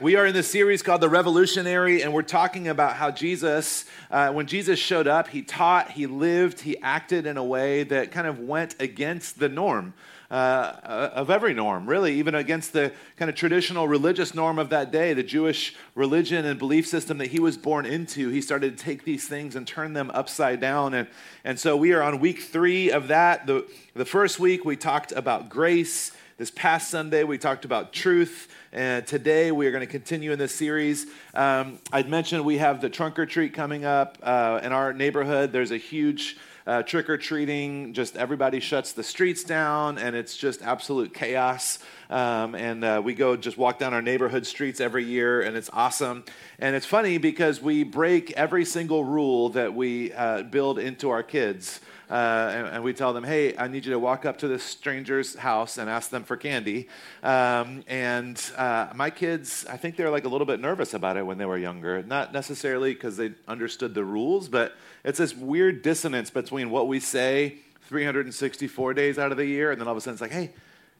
We are in this series called The Revolutionary, and we're talking about how Jesus, uh, when Jesus showed up, he taught, he lived, he acted in a way that kind of went against the norm. Uh, of every norm, really, even against the kind of traditional religious norm of that day, the Jewish religion and belief system that he was born into. He started to take these things and turn them upside down. And, and so we are on week three of that. The, the first week, we talked about grace. This past Sunday, we talked about truth. And today we are going to continue in this series. Um, I'd mentioned we have the trunk or treat coming up uh, in our neighborhood. There's a huge uh, trick or treating, just everybody shuts the streets down, and it's just absolute chaos. Um, and uh, we go just walk down our neighborhood streets every year, and it's awesome. And it's funny because we break every single rule that we uh, build into our kids. Uh, and, and, we tell them, hey, I need you to walk up to this stranger's house and ask them for candy. Um, and uh, my kids, I think they're like a little bit nervous about it when they were younger. Not necessarily because they understood the rules, but it's this weird dissonance between what we say 364 days out of the year, and then all of a sudden it's like, hey,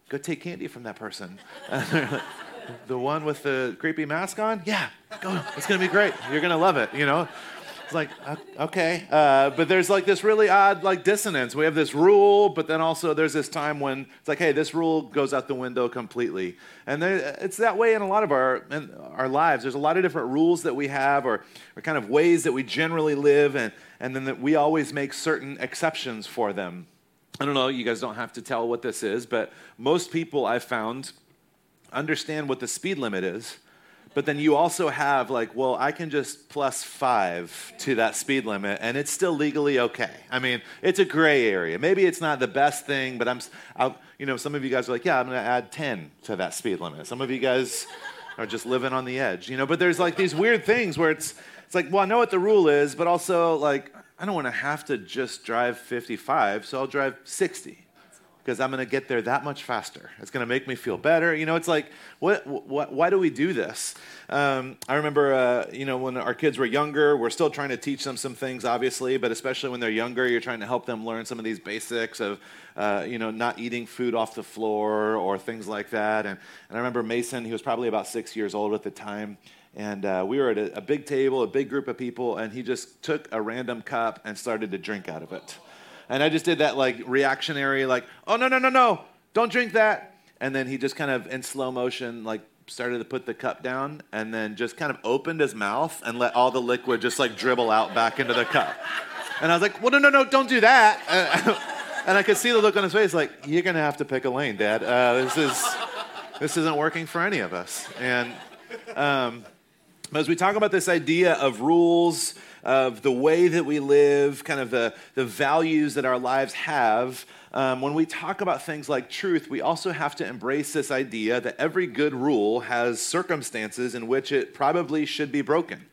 go take candy from that person. the one with the creepy mask on? Yeah, go. It's going to be great. You're going to love it, you know? It's like, okay. Uh, but there's like this really odd like dissonance. We have this rule, but then also there's this time when it's like, hey, this rule goes out the window completely. And there, it's that way in a lot of our, in our lives. There's a lot of different rules that we have or, or kind of ways that we generally live, and, and then that we always make certain exceptions for them. I don't know, you guys don't have to tell what this is, but most people I've found understand what the speed limit is but then you also have like, well, I can just plus five to that speed limit and it's still legally okay. I mean, it's a gray area. Maybe it's not the best thing, but I'm, I'll, you know, some of you guys are like, yeah, I'm going to add 10 to that speed limit. Some of you guys are just living on the edge, you know, but there's like these weird things where it's, it's like, well, I know what the rule is, but also like, I don't want to have to just drive 55, so I'll drive 60 because I'm going to get there that much faster. It's going to make me feel better. You know, it's like, what, what, why do we do this? Um, I remember, uh, you know, when our kids were younger, we're still trying to teach them some things, obviously, but especially when they're younger, you're trying to help them learn some of these basics of, uh, you know, not eating food off the floor or things like that. And, and I remember Mason, he was probably about six years old at the time. And uh, we were at a, a big table, a big group of people, and he just took a random cup and started to drink out of it. And I just did that like reactionary, like, oh, no, no, no, no, don't drink that. And then he just kind of in slow motion, like, started to put the cup down and then just kind of opened his mouth and let all the liquid just like dribble out back into the cup. And I was like, well, no, no, no, don't do that. and I could see the look on his face, like, you're going to have to pick a lane, Dad. Uh, this, is, this isn't working for any of us. And um, as we talk about this idea of rules, of the way that we live, kind of the, the values that our lives have, um, when we talk about things like truth, we also have to embrace this idea that every good rule has circumstances in which it probably should be broken.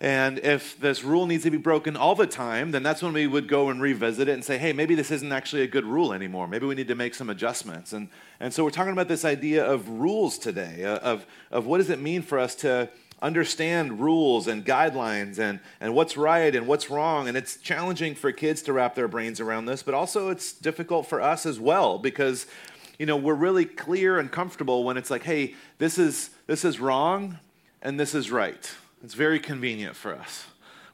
And if this rule needs to be broken all the time, then that's when we would go and revisit it and say, hey, maybe this isn't actually a good rule anymore. Maybe we need to make some adjustments. And, and so we're talking about this idea of rules today, uh, of, of what does it mean for us to understand rules and guidelines and, and what's right and what's wrong. And it's challenging for kids to wrap their brains around this, but also it's difficult for us as well because you know we're really clear and comfortable when it's like, hey, this is this is wrong and this is right. It's very convenient for us.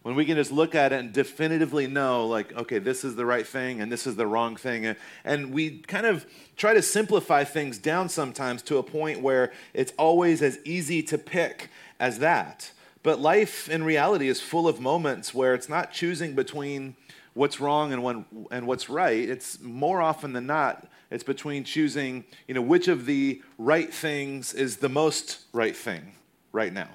When we can just look at it and definitively know, like, okay, this is the right thing and this is the wrong thing. And we kind of try to simplify things down sometimes to a point where it's always as easy to pick as that. But life in reality is full of moments where it's not choosing between what's wrong and, when, and what's right. It's more often than not, it's between choosing, you know, which of the right things is the most right thing right now.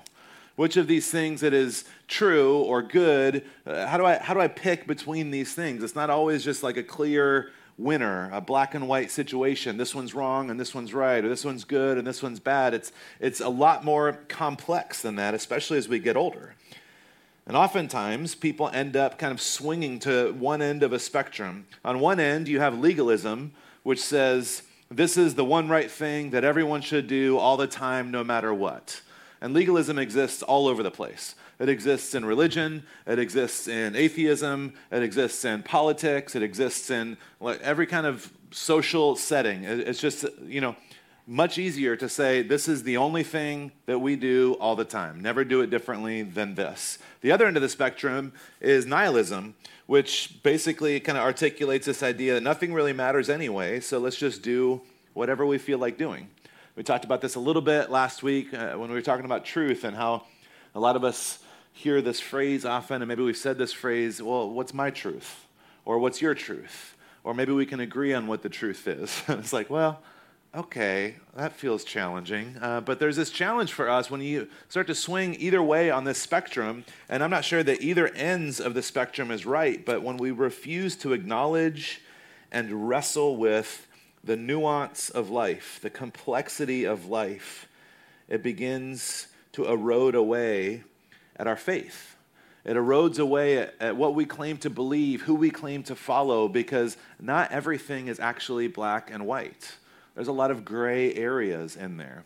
Which of these things that is true or good? Uh, how, do I, how do I pick between these things? It's not always just like a clear winner, a black and white situation. This one's wrong and this one's right, or this one's good and this one's bad. It's, it's a lot more complex than that, especially as we get older. And oftentimes, people end up kind of swinging to one end of a spectrum. On one end, you have legalism, which says, this is the one right thing that everyone should do all the time, no matter what. And legalism exists all over the place. It exists in religion, it exists in atheism, it exists in politics, it exists in every kind of social setting. It's just, you know, much easier to say this is the only thing that we do all the time. Never do it differently than this. The other end of the spectrum is nihilism, which basically kind of articulates this idea that nothing really matters anyway, so let's just do whatever we feel like doing. We talked about this a little bit last week uh, when we were talking about truth and how a lot of us hear this phrase often, and maybe we've said this phrase, well, what's my truth? Or what's your truth? Or maybe we can agree on what the truth is. it's like, well, okay, that feels challenging. Uh, but there's this challenge for us when you start to swing either way on this spectrum. And I'm not sure that either ends of the spectrum is right, but when we refuse to acknowledge and wrestle with the nuance of life, the complexity of life, it begins to erode away at our faith. It erodes away at, at, what we claim to believe, who we claim to follow, because not everything is actually black and white. There's a lot of gray areas in there.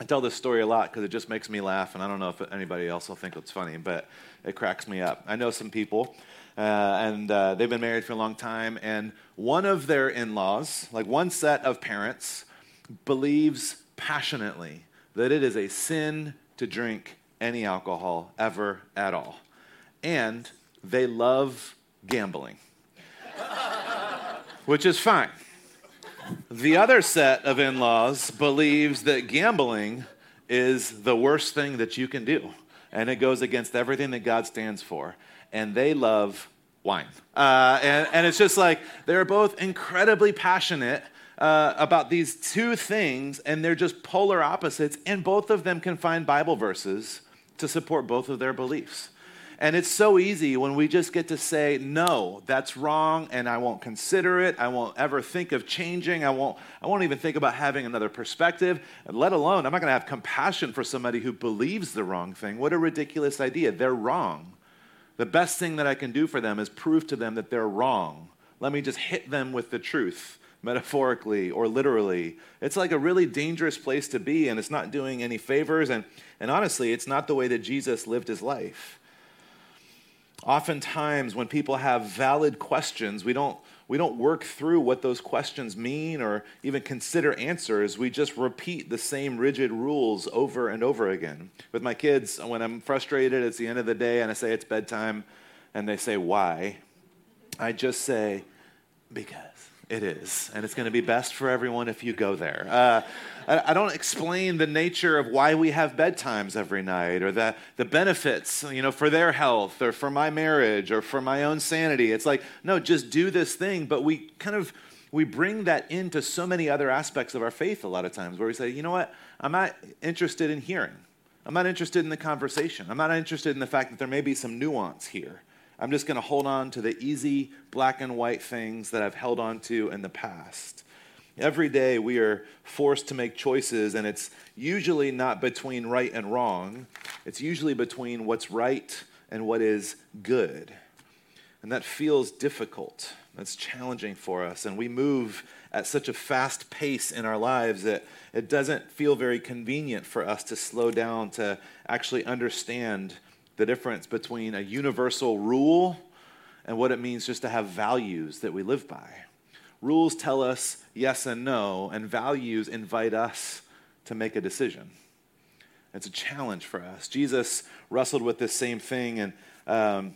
I tell this story a lot because it just makes me laugh, and I don't know if anybody else will think it's funny, but it cracks me up. I know some people, uh, and uh, they've been married for a long time, and one of their in laws, like one set of parents, believes passionately that it is a sin to drink any alcohol ever at all. And they love gambling, which is fine. The other set of in laws believes that gambling is the worst thing that you can do, and it goes against everything that God stands for. And they love wine. Uh, and, and it's just like they're both incredibly passionate uh, about these two things, and they're just polar opposites, and both of them can find Bible verses to support both of their beliefs. And it's so easy when we just get to say, no, that's wrong, and I won't consider it. I won't ever think of changing. I won't, I won't even think about having another perspective, let alone, I'm not going to have compassion for somebody who believes the wrong thing. What a ridiculous idea. They're wrong. The best thing that I can do for them is prove to them that they're wrong. Let me just hit them with the truth, metaphorically or literally. It's like a really dangerous place to be, and it's not doing any favors. And, and honestly, it's not the way that Jesus lived his life. Oftentimes, when people have valid questions, we don't, we don't work through what those questions mean or even consider answers. We just repeat the same rigid rules over and over again. With my kids, when I'm frustrated, it's the end of the day, and I say it's bedtime, and they say, Why? I just say, Because. It is, and it's going to be best for everyone if you go there. Uh, I, I, don't explain the nature of why we have bedtimes every night or the, the benefits, you know, for their health or for my marriage or for my own sanity. It's like, no, just do this thing. But we kind of we bring that into so many other aspects of our faith a lot of times where we say, you know what, I'm not interested in hearing. I'm not interested in the conversation. I'm not interested in the fact that there may be some nuance here. I'm just going to hold on to the easy black and white things that I've held on to in the past. Every day we are forced to make choices, and it's usually not between right and wrong. It's usually between what's right and what is good. And that feels difficult. That's challenging for us. And we move at such a fast pace in our lives that it doesn't feel very convenient for us to slow down to actually understand the difference between a universal rule and what it means just to have values that we live by. Rules tell us yes and no, and values invite us to make a decision. It's a challenge for us. Jesus wrestled with this same thing, and um,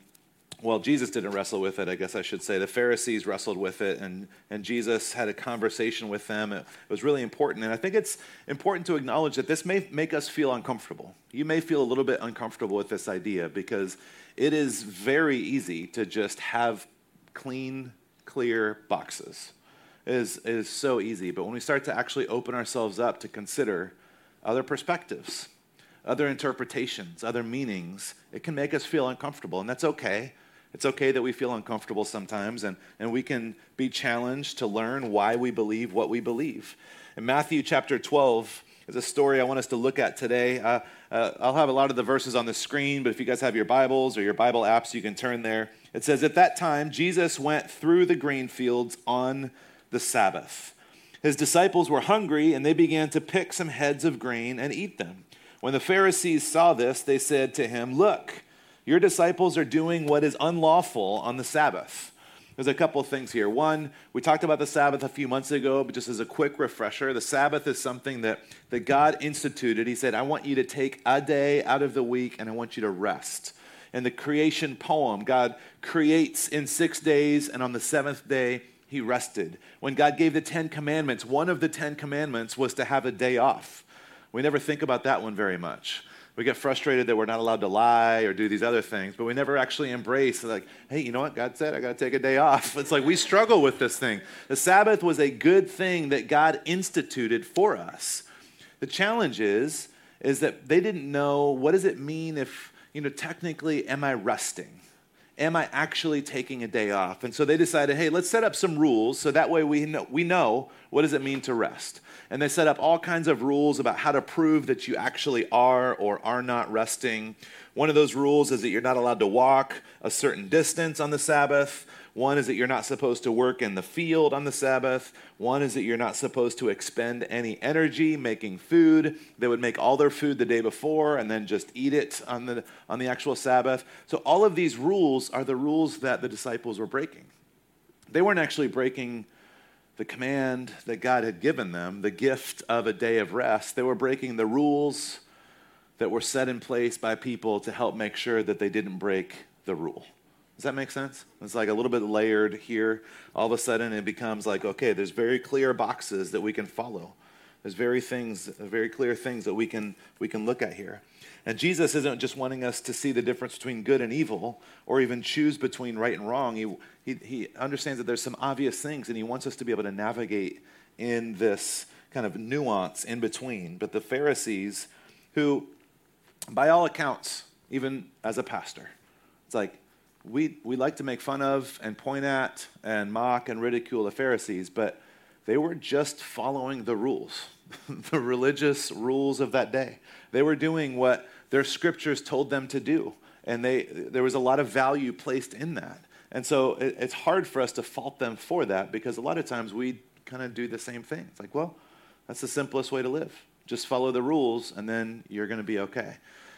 well, Jesus didn't wrestle with it, I guess I should say. The Pharisees wrestled with it, and, and Jesus had a conversation with them. It, it was really important. And I think it's important to acknowledge that this may make us feel uncomfortable. You may feel a little bit uncomfortable with this idea because it is very easy to just have clean, clear boxes. It is, it is so easy. But when we start to actually open ourselves up to consider other perspectives, other interpretations, other meanings, it can make us feel uncomfortable. And that's okay It's okay that we feel uncomfortable sometimes, and, and we can be challenged to learn why we believe what we believe. In Matthew chapter 12 is a story I want us to look at today. Uh, uh, I'll have a lot of the verses on the screen, but if you guys have your Bibles or your Bible apps, you can turn there. It says, At that time, Jesus went through the grain fields on the Sabbath. His disciples were hungry, and they began to pick some heads of grain and eat them. When the Pharisees saw this, they said to him, Look, your disciples are doing what is unlawful on the Sabbath. There's a couple of things here. One, we talked about the Sabbath a few months ago, but just as a quick refresher, the Sabbath is something that, that God instituted. He said, I want you to take a day out of the week and I want you to rest. In the creation poem, God creates in six days, and on the seventh day, he rested. When God gave the Ten Commandments, one of the Ten Commandments was to have a day off. We never think about that one very much. We get frustrated that we're not allowed to lie or do these other things, but we never actually embrace, like, hey, you know what? God said I got to take a day off. It's like we struggle with this thing. The Sabbath was a good thing that God instituted for us. The challenge is, is that they didn't know what does it mean if, you know, technically, am I resting? Am I actually taking a day off? And so they decided, hey, let's set up some rules so that way we know, we know what does it mean to rest and they set up all kinds of rules about how to prove that you actually are or are not resting. One of those rules is that you're not allowed to walk a certain distance on the Sabbath. One is that you're not supposed to work in the field on the Sabbath. One is that you're not supposed to expend any energy making food. They would make all their food the day before and then just eat it on the, on the actual Sabbath. So, all of these rules are the rules that the disciples were breaking. They weren't actually breaking the command that God had given them, the gift of a day of rest. They were breaking the rules that were set in place by people to help make sure that they didn't break the rule. Does that make sense? It's like a little bit layered here. All of a sudden, it becomes like, okay, there's very clear boxes that we can follow. There's very things, very clear things that we can we can look at here. And Jesus isn't just wanting us to see the difference between good and evil or even choose between right and wrong. He, he, he understands that there's some obvious things and he wants us to be able to navigate in this kind of nuance in between. But the Pharisees, who, by all accounts, even as a pastor, it's like we, we like to make fun of and point at and mock and ridicule the Pharisees, but they were just following the rules, the religious rules of that day. They were doing what their scriptures told them to do, and they, there was a lot of value placed in that. And so it, it's hard for us to fault them for that because a lot of times we kind of do the same thing. It's like, well, that's the simplest way to live. Just follow the rules, and then you're going to be okay.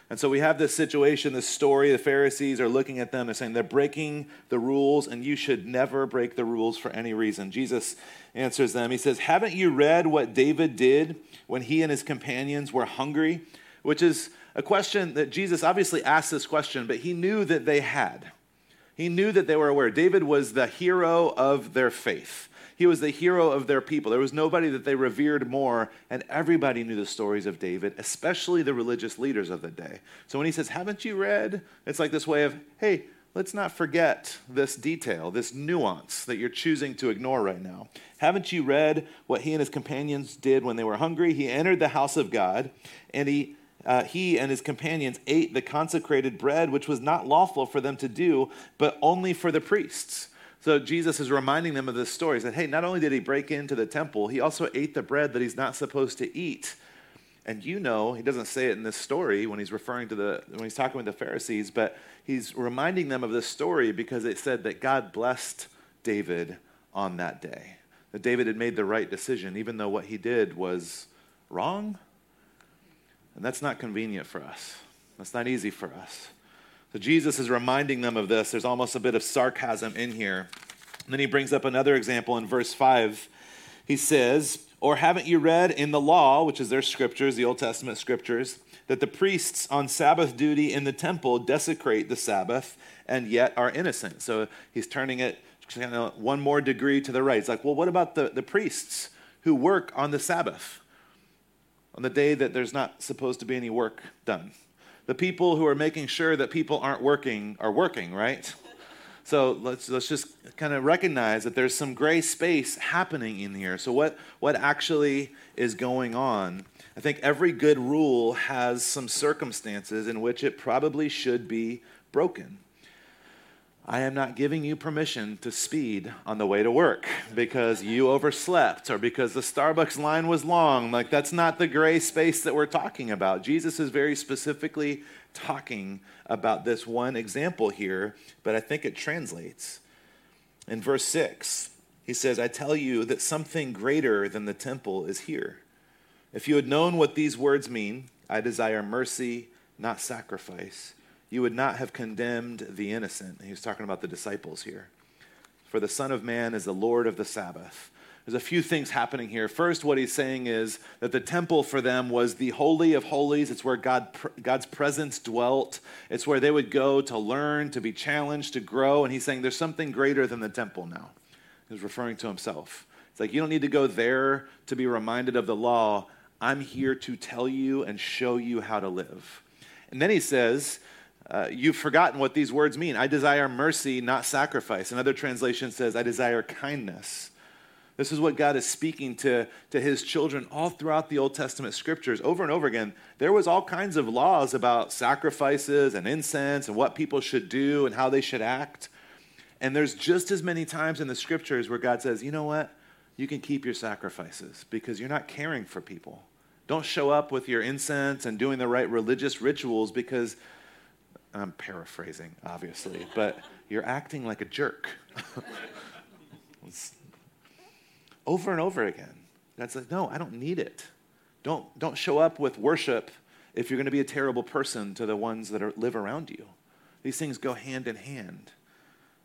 And so we have this situation, this story. The Pharisees are looking at them. They're saying they're breaking the rules, and you should never break the rules for any reason. Jesus answers them. He says, Haven't you read what David did when he and his companions were hungry? Which is a question that Jesus obviously asked this question, but he knew that they had. He knew that they were aware. David was the hero of their faith. He was the hero of their people. There was nobody that they revered more, and everybody knew the stories of David, especially the religious leaders of the day. So when he says, Haven't you read? It's like this way of, Hey, let's not forget this detail, this nuance that you're choosing to ignore right now. Haven't you read what he and his companions did when they were hungry? He entered the house of God, and he uh, he and his companions ate the consecrated bread, which was not lawful for them to do, but only for the priests. So Jesus is reminding them of this story. He said, Hey, not only did he break into the temple, he also ate the bread that he's not supposed to eat. And you know, he doesn't say it in this story when he's referring to the when he's talking with the Pharisees, but he's reminding them of this story because it said that God blessed David on that day. That David had made the right decision, even though what he did was wrong. And that's not convenient for us. That's not easy for us. So Jesus is reminding them of this. There's almost a bit of sarcasm in here. And then he brings up another example in verse 5. He says, Or haven't you read in the law, which is their scriptures, the Old Testament scriptures, that the priests on Sabbath duty in the temple desecrate the Sabbath and yet are innocent? So he's turning it one more degree to the right. It's like, well, what about the, the priests who work on the Sabbath? On the day that there's not supposed to be any work done the people who are making sure that people aren't working are working, right? So let's, let's just kind of recognize that there's some gray space happening in here. So, what, what actually is going on? I think every good rule has some circumstances in which it probably should be broken. I am not giving you permission to speed on the way to work because you overslept or because the Starbucks line was long. Like, that's not the gray space that we're talking about. Jesus is very specifically talking about this one example here, but I think it translates. In verse 6, he says, I tell you that something greater than the temple is here. If you had known what these words mean, I desire mercy, not sacrifice you would not have condemned the innocent. He's talking about the disciples here. For the Son of Man is the Lord of the Sabbath. There's a few things happening here. First, what he's saying is that the temple for them was the Holy of Holies. It's where God, God's presence dwelt. It's where they would go to learn, to be challenged, to grow. And he's saying there's something greater than the temple now. He's referring to himself. It's like you don't need to go there to be reminded of the law. I'm here to tell you and show you how to live. And then he says uh, you've forgotten what these words mean. I desire mercy, not sacrifice. Another translation says, I desire kindness. This is what God is speaking to, to his children all throughout the Old Testament scriptures. Over and over again, there was all kinds of laws about sacrifices and incense and what people should do and how they should act. And there's just as many times in the scriptures where God says, you know what? You can keep your sacrifices because you're not caring for people. Don't show up with your incense and doing the right religious rituals because I'm paraphrasing, obviously, but you're acting like a jerk. over and over again. God's like, no, I don't need it. Don't, don't show up with worship if you're going to be a terrible person to the ones that are, live around you. These things go hand in hand.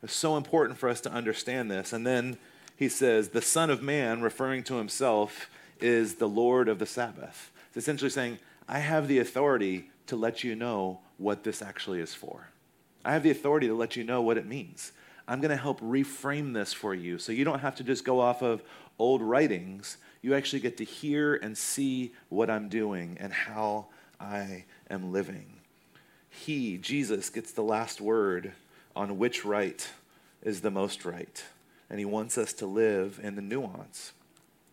It's so important for us to understand this. And then he says, the Son of Man, referring to himself, is the Lord of the Sabbath. It's essentially saying, I have the authority to let you know what this actually is for. I have the authority to let you know what it means. I'm going to help reframe this for you so you don't have to just go off of old writings. You actually get to hear and see what I'm doing and how I am living. He, Jesus, gets the last word on which right is the most right. And he wants us to live in the nuance.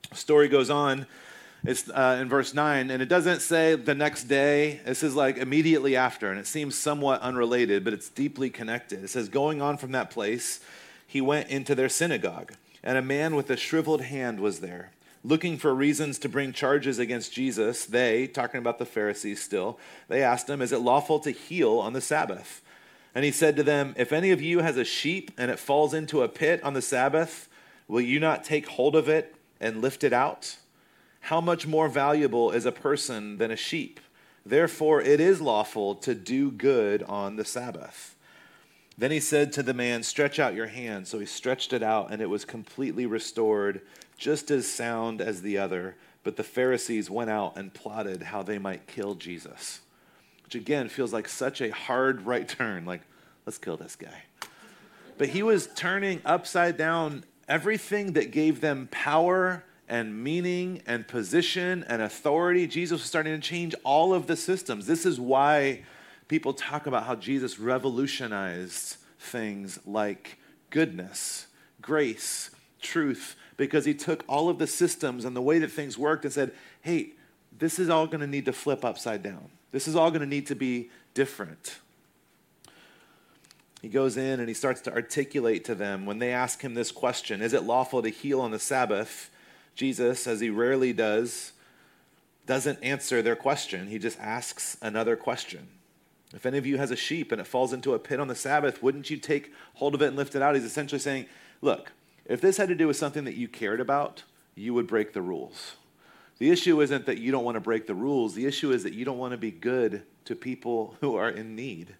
The story goes on it's uh, in verse 9, and it doesn't say the next day. This is like immediately after, and it seems somewhat unrelated, but it's deeply connected. It says, Going on from that place, he went into their synagogue, and a man with a shriveled hand was there. Looking for reasons to bring charges against Jesus, they, talking about the Pharisees still, they asked him, Is it lawful to heal on the Sabbath? And he said to them, If any of you has a sheep and it falls into a pit on the Sabbath, will you not take hold of it and lift it out? How much more valuable is a person than a sheep? Therefore, it is lawful to do good on the Sabbath. Then he said to the man, Stretch out your hand. So he stretched it out, and it was completely restored, just as sound as the other. But the Pharisees went out and plotted how they might kill Jesus, which again feels like such a hard right turn. Like, let's kill this guy. But he was turning upside down everything that gave them power and meaning and position and authority. Jesus was starting to change all of the systems. This is why people talk about how Jesus revolutionized things like goodness, grace, truth, because he took all of the systems and the way that things worked and said, hey, this is all going to need to flip upside down. This is all going to need to be different. He goes in and he starts to articulate to them when they ask him this question Is it lawful to heal on the Sabbath? Jesus, as he rarely does, doesn't answer their question. He just asks another question. If any of you has a sheep and it falls into a pit on the Sabbath, wouldn't you take hold of it and lift it out? He's essentially saying, look, if this had to do with something that you cared about, you would break the rules. The issue isn't that you don't want to break the rules. The issue is that you don't want to be good to people who are in need.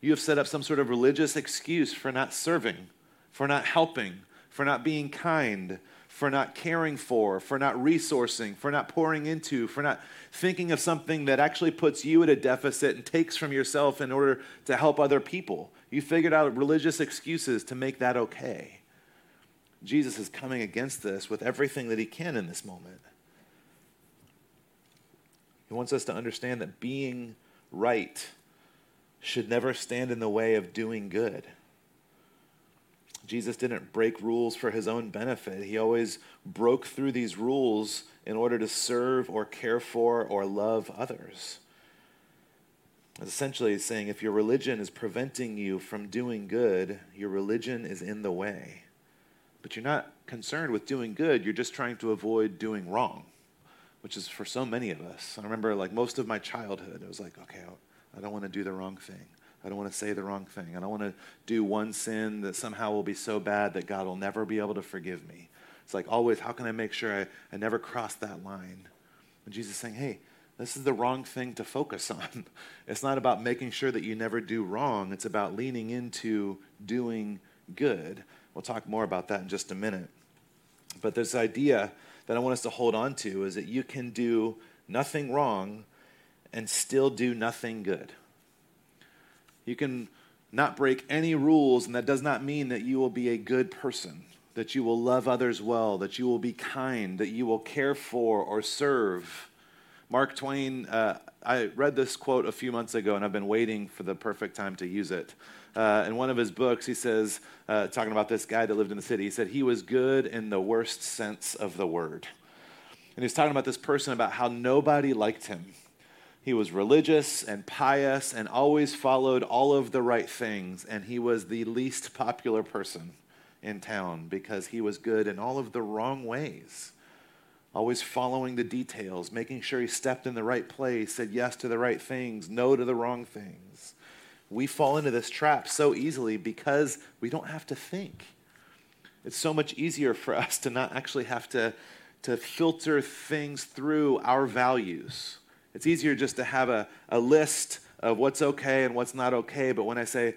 You have set up some sort of religious excuse for not serving, for not helping, for not being kind, for not caring for, for not resourcing, for not pouring into, for not thinking of something that actually puts you at a deficit and takes from yourself in order to help other people. You figured out religious excuses to make that okay. Jesus is coming against this with everything that he can in this moment. He wants us to understand that being right should never stand in the way of doing good. Jesus didn't break rules for his own benefit. He always broke through these rules in order to serve or care for or love others. Essentially, saying if your religion is preventing you from doing good, your religion is in the way. But you're not concerned with doing good, you're just trying to avoid doing wrong, which is for so many of us. I remember, like, most of my childhood, it was like, okay, I don't want to do the wrong thing. I don't want to say the wrong thing. I don't want to do one sin that somehow will be so bad that God will never be able to forgive me. It's like always, how can I make sure I, I never cross that line? And Jesus is saying, hey, this is the wrong thing to focus on. It's not about making sure that you never do wrong, it's about leaning into doing good. We'll talk more about that in just a minute. But this idea that I want us to hold on to is that you can do nothing wrong and still do nothing good. You can not break any rules, and that does not mean that you will be a good person, that you will love others well, that you will be kind, that you will care for or serve Mark Twain, uh, I read this quote a few months ago, and I've been waiting for the perfect time to use it. Uh, in one of his books, he says, uh, talking about this guy that lived in the city, he said, he was good in the worst sense of the word. And he's talking about this person about how nobody liked him. He was religious and pious and always followed all of the right things, and he was the least popular person in town because he was good in all of the wrong ways always following the details, making sure he stepped in the right place, said yes to the right things, no to the wrong things. We fall into this trap so easily because we don't have to think. It's so much easier for us to not actually have to, to filter things through our values. It's easier just to have a, a list of what's okay and what's not okay. But when I say,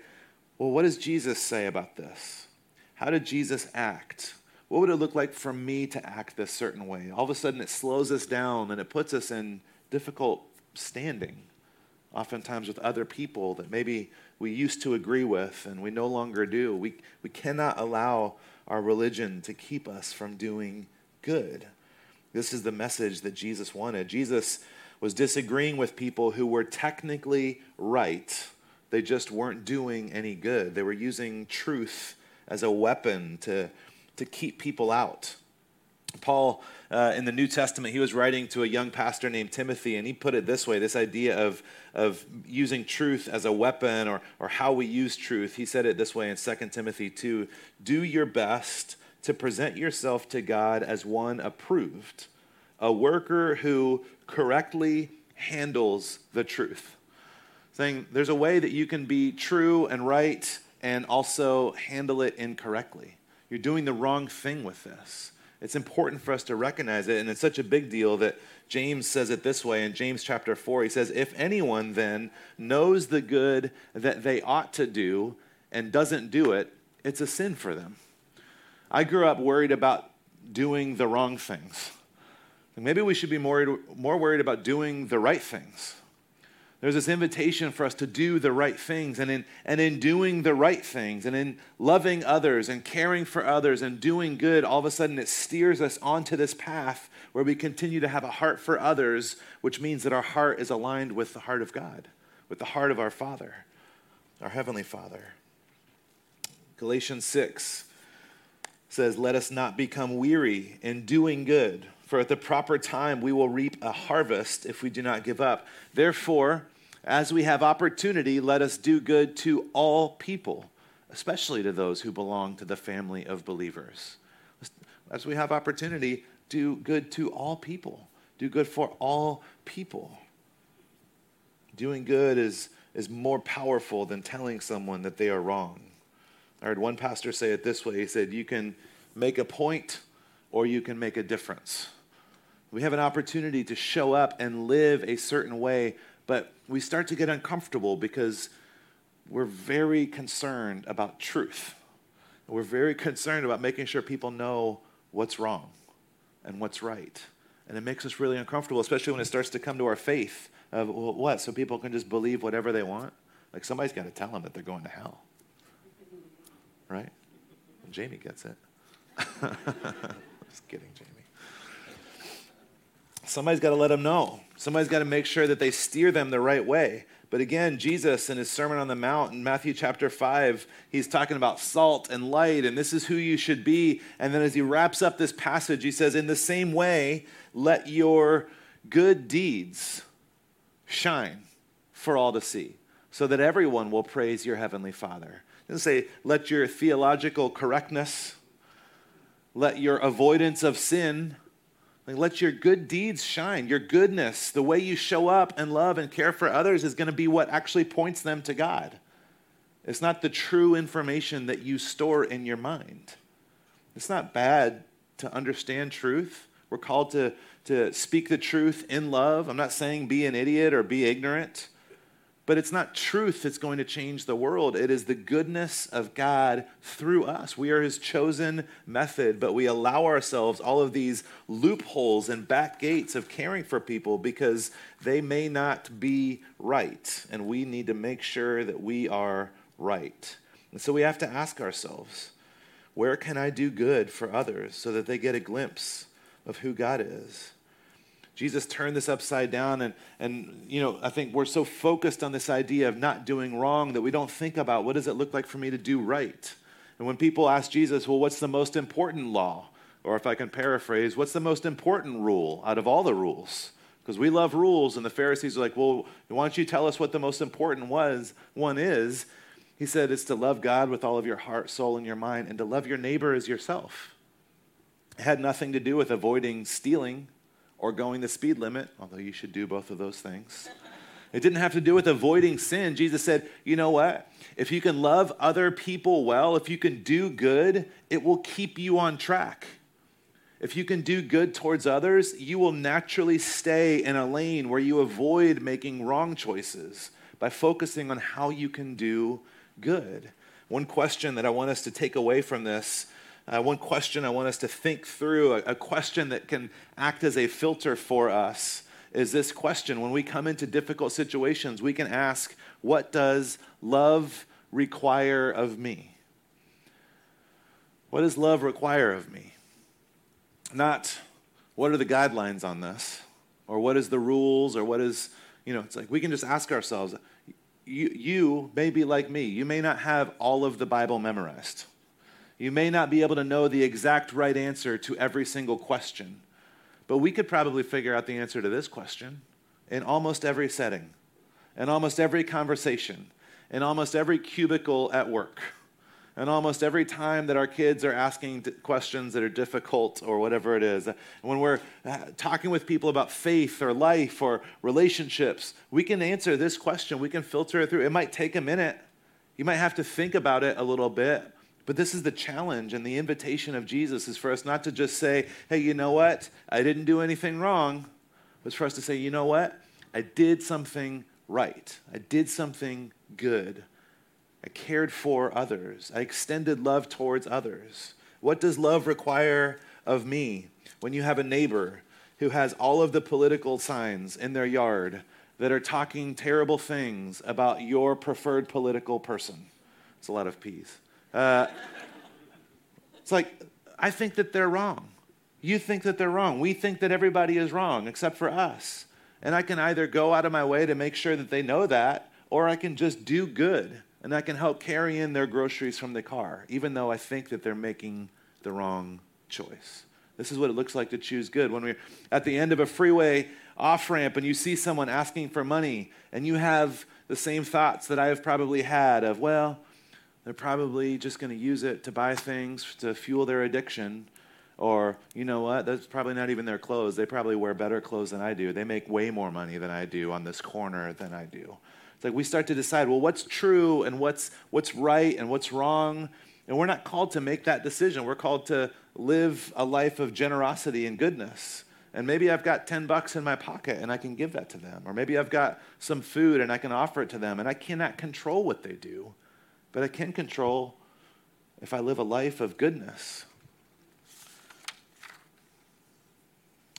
well, what does Jesus say about this? How did Jesus act? what would it look like for me to act this certain way? All of a sudden, it slows us down and it puts us in difficult standing, oftentimes with other people that maybe we used to agree with and we no longer do. We, we cannot allow our religion to keep us from doing good. This is the message that Jesus wanted. Jesus was disagreeing with people who were technically right, they just weren't doing any good. They were using truth as a weapon to to keep people out. Paul, uh, in the New Testament, he was writing to a young pastor named Timothy, and he put it this way this idea of, of using truth as a weapon or, or how we use truth. He said it this way in 2 Timothy 2 Do your best to present yourself to God as one approved, a worker who correctly handles the truth. Saying there's a way that you can be true and right and also handle it incorrectly. You're doing the wrong thing with this. It's important for us to recognize it, and it's such a big deal that James says it this way in James chapter 4. He says, If anyone then knows the good that they ought to do and doesn't do it, it's a sin for them. I grew up worried about doing the wrong things. Maybe we should be more, more worried about doing the right things. There's this invitation for us to do the right things. And in, and in doing the right things and in loving others and caring for others and doing good, all of a sudden it steers us onto this path where we continue to have a heart for others, which means that our heart is aligned with the heart of God, with the heart of our Father, our Heavenly Father. Galatians 6 says, Let us not become weary in doing good, for at the proper time we will reap a harvest if we do not give up. Therefore, as we have opportunity, let us do good to all people, especially to those who belong to the family of believers. As we have opportunity, do good to all people. Do good for all people. Doing good is, is more powerful than telling someone that they are wrong. I heard one pastor say it this way he said, You can make a point or you can make a difference. We have an opportunity to show up and live a certain way but we start to get uncomfortable because we're very concerned about truth. We're very concerned about making sure people know what's wrong and what's right. And it makes us really uncomfortable, especially when it starts to come to our faith of, well, what? So people can just believe whatever they want? Like somebody's got to tell them that they're going to hell. Right? And Jamie gets it. just kidding, Jamie. Somebody's got to let them know. Somebody's got to make sure that they steer them the right way. But again, Jesus in his Sermon on the Mount in Matthew chapter 5, he's talking about salt and light, and this is who you should be. And then as he wraps up this passage, he says, In the same way, let your good deeds shine for all to see, so that everyone will praise your heavenly Father. It doesn't say, let your theological correctness, let your avoidance of sin, like let your good deeds shine. Your goodness, the way you show up and love and care for others is going to be what actually points them to God. It's not the true information that you store in your mind. It's not bad to understand truth. We're called to, to speak the truth in love. I'm not saying be an idiot or be ignorant. But it's not truth that's going to change the world. It is the goodness of God through us. We are his chosen method, but we allow ourselves all of these loopholes and back gates of caring for people because they may not be right. And we need to make sure that we are right. And so we have to ask ourselves where can I do good for others so that they get a glimpse of who God is? Jesus turned this upside down, and, and you know, I think we're so focused on this idea of not doing wrong that we don't think about what does it look like for me to do right. And when people ask Jesus, well, what's the most important law? Or if I can paraphrase, what's the most important rule out of all the rules? Because we love rules, and the Pharisees are like, well, why don't you tell us what the most important was, one is? He said it's to love God with all of your heart, soul, and your mind, and to love your neighbor as yourself. It had nothing to do with avoiding stealing or going the speed limit, although you should do both of those things. It didn't have to do with avoiding sin. Jesus said, you know what? If you can love other people well, if you can do good, it will keep you on track. If you can do good towards others, you will naturally stay in a lane where you avoid making wrong choices by focusing on how you can do good. One question that I want us to take away from this uh, one question I want us to think through, a, a question that can act as a filter for us, is this question. When we come into difficult situations, we can ask, What does love require of me? What does love require of me? Not what are the guidelines on this, or what is the rules, or what is, you know, it's like we can just ask ourselves, you, you may be like me. You may not have all of the Bible memorized. You may not be able to know the exact right answer to every single question, but we could probably figure out the answer to this question in almost every setting, in almost every conversation, in almost every cubicle at work, and almost every time that our kids are asking questions that are difficult or whatever it is. When we're uh, talking with people about faith or life or relationships, we can answer this question. We can filter it through. It might take a minute. You might have to think about it a little bit, but this is the challenge and the invitation of Jesus is for us not to just say, hey, you know what? I didn't do anything wrong. It's for us to say, you know what? I did something right. I did something good. I cared for others. I extended love towards others. What does love require of me when you have a neighbor who has all of the political signs in their yard that are talking terrible things about your preferred political person? It's a lot of peace. Uh, it's like, I think that they're wrong. You think that they're wrong. We think that everybody is wrong except for us. And I can either go out of my way to make sure that they know that, or I can just do good and I can help carry in their groceries from the car, even though I think that they're making the wrong choice. This is what it looks like to choose good. When we're at the end of a freeway off ramp and you see someone asking for money and you have the same thoughts that I have probably had of, well, they're probably just going to use it to buy things to fuel their addiction. Or, you know what? That's probably not even their clothes. They probably wear better clothes than I do. They make way more money than I do on this corner than I do. It's like we start to decide, well, what's true and what's, what's right and what's wrong. And we're not called to make that decision. We're called to live a life of generosity and goodness. And maybe I've got 10 bucks in my pocket and I can give that to them. Or maybe I've got some food and I can offer it to them. And I cannot control what they do but I can control if I live a life of goodness.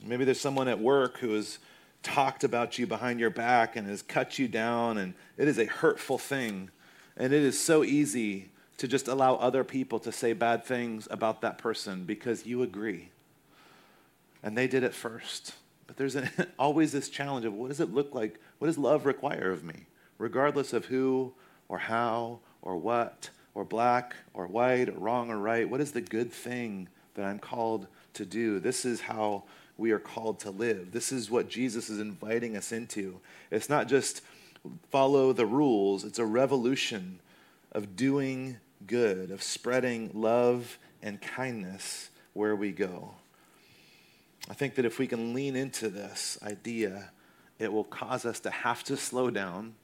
Maybe there's someone at work who has talked about you behind your back and has cut you down, and it is a hurtful thing. And it is so easy to just allow other people to say bad things about that person because you agree. And they did it first. But there's an, always this challenge of what does it look like? What does love require of me? Regardless of who or how or what or black or white or wrong or right? What is the good thing that I'm called to do? This is how we are called to live. This is what Jesus is inviting us into. It's not just follow the rules. It's a revolution of doing good, of spreading love and kindness where we go. I think that if we can lean into this idea, it will cause us to have to slow down.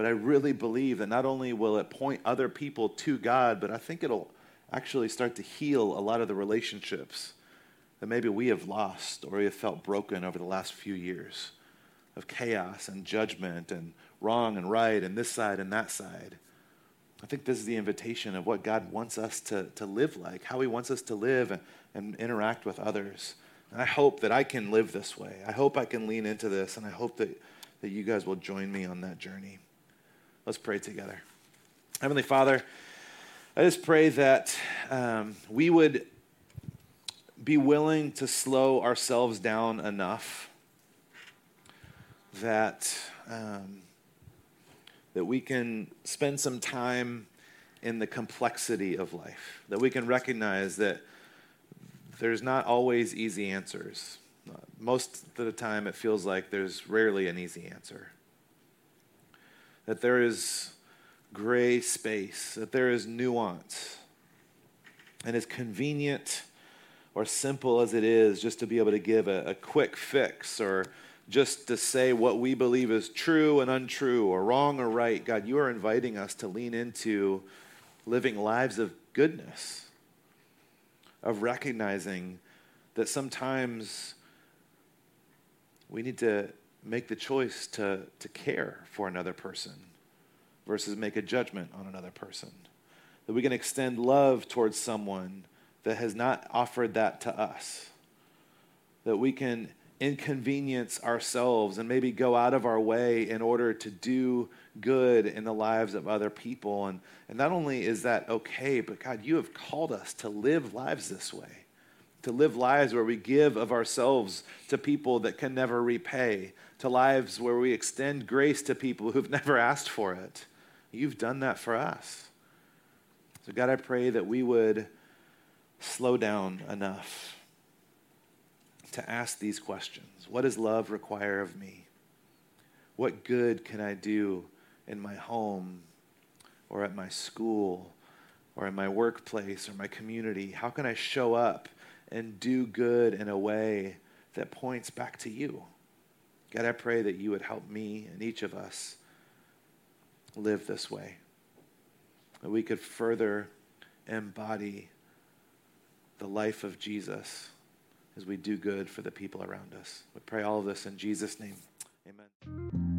But I really believe that not only will it point other people to God, but I think it'll actually start to heal a lot of the relationships that maybe we have lost or we have felt broken over the last few years of chaos and judgment and wrong and right and this side and that side. I think this is the invitation of what God wants us to, to live like, how He wants us to live and, and interact with others. And I hope that I can live this way. I hope I can lean into this, and I hope that, that you guys will join me on that journey. Let's pray together. Heavenly Father, I just pray that um, we would be willing to slow ourselves down enough that um, that we can spend some time in the complexity of life, that we can recognize that there's not always easy answers. Most of the time, it feels like there's rarely an easy answer. That there is gray space, that there is nuance. And as convenient or simple as it is just to be able to give a, a quick fix or just to say what we believe is true and untrue or wrong or right. God, you are inviting us to lean into living lives of goodness, of recognizing that sometimes we need to make the choice to, to care for another person versus make a judgment on another person. That we can extend love towards someone that has not offered that to us. That we can inconvenience ourselves and maybe go out of our way in order to do good in the lives of other people. And, and not only is that okay, but God, you have called us to live lives this way, to live lives where we give of ourselves to people that can never repay, to lives where we extend grace to people who've never asked for it. You've done that for us. So, God, I pray that we would slow down enough to ask these questions What does love require of me? What good can I do in my home or at my school or in my workplace or my community? How can I show up and do good in a way that points back to you? God, I pray that you would help me and each of us live this way, that we could further embody the life of Jesus as we do good for the people around us. We pray all of this in Jesus' name. Amen.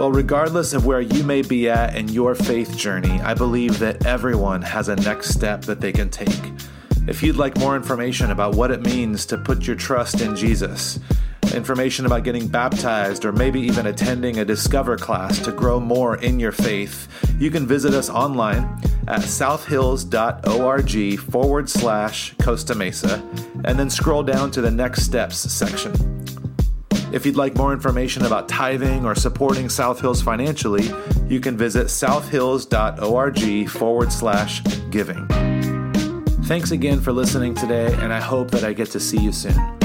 Well, regardless of where you may be at in your faith journey, I believe that everyone has a next step that they can take. If you'd like more information about what it means to put your trust in Jesus, information about getting baptized, or maybe even attending a Discover class to grow more in your faith, you can visit us online at southhills.org forward slash Costa Mesa and then scroll down to the Next Steps section. If you'd like more information about tithing or supporting South Hills financially, you can visit southhills.org forward slash giving. Thanks again for listening today, and I hope that I get to see you soon.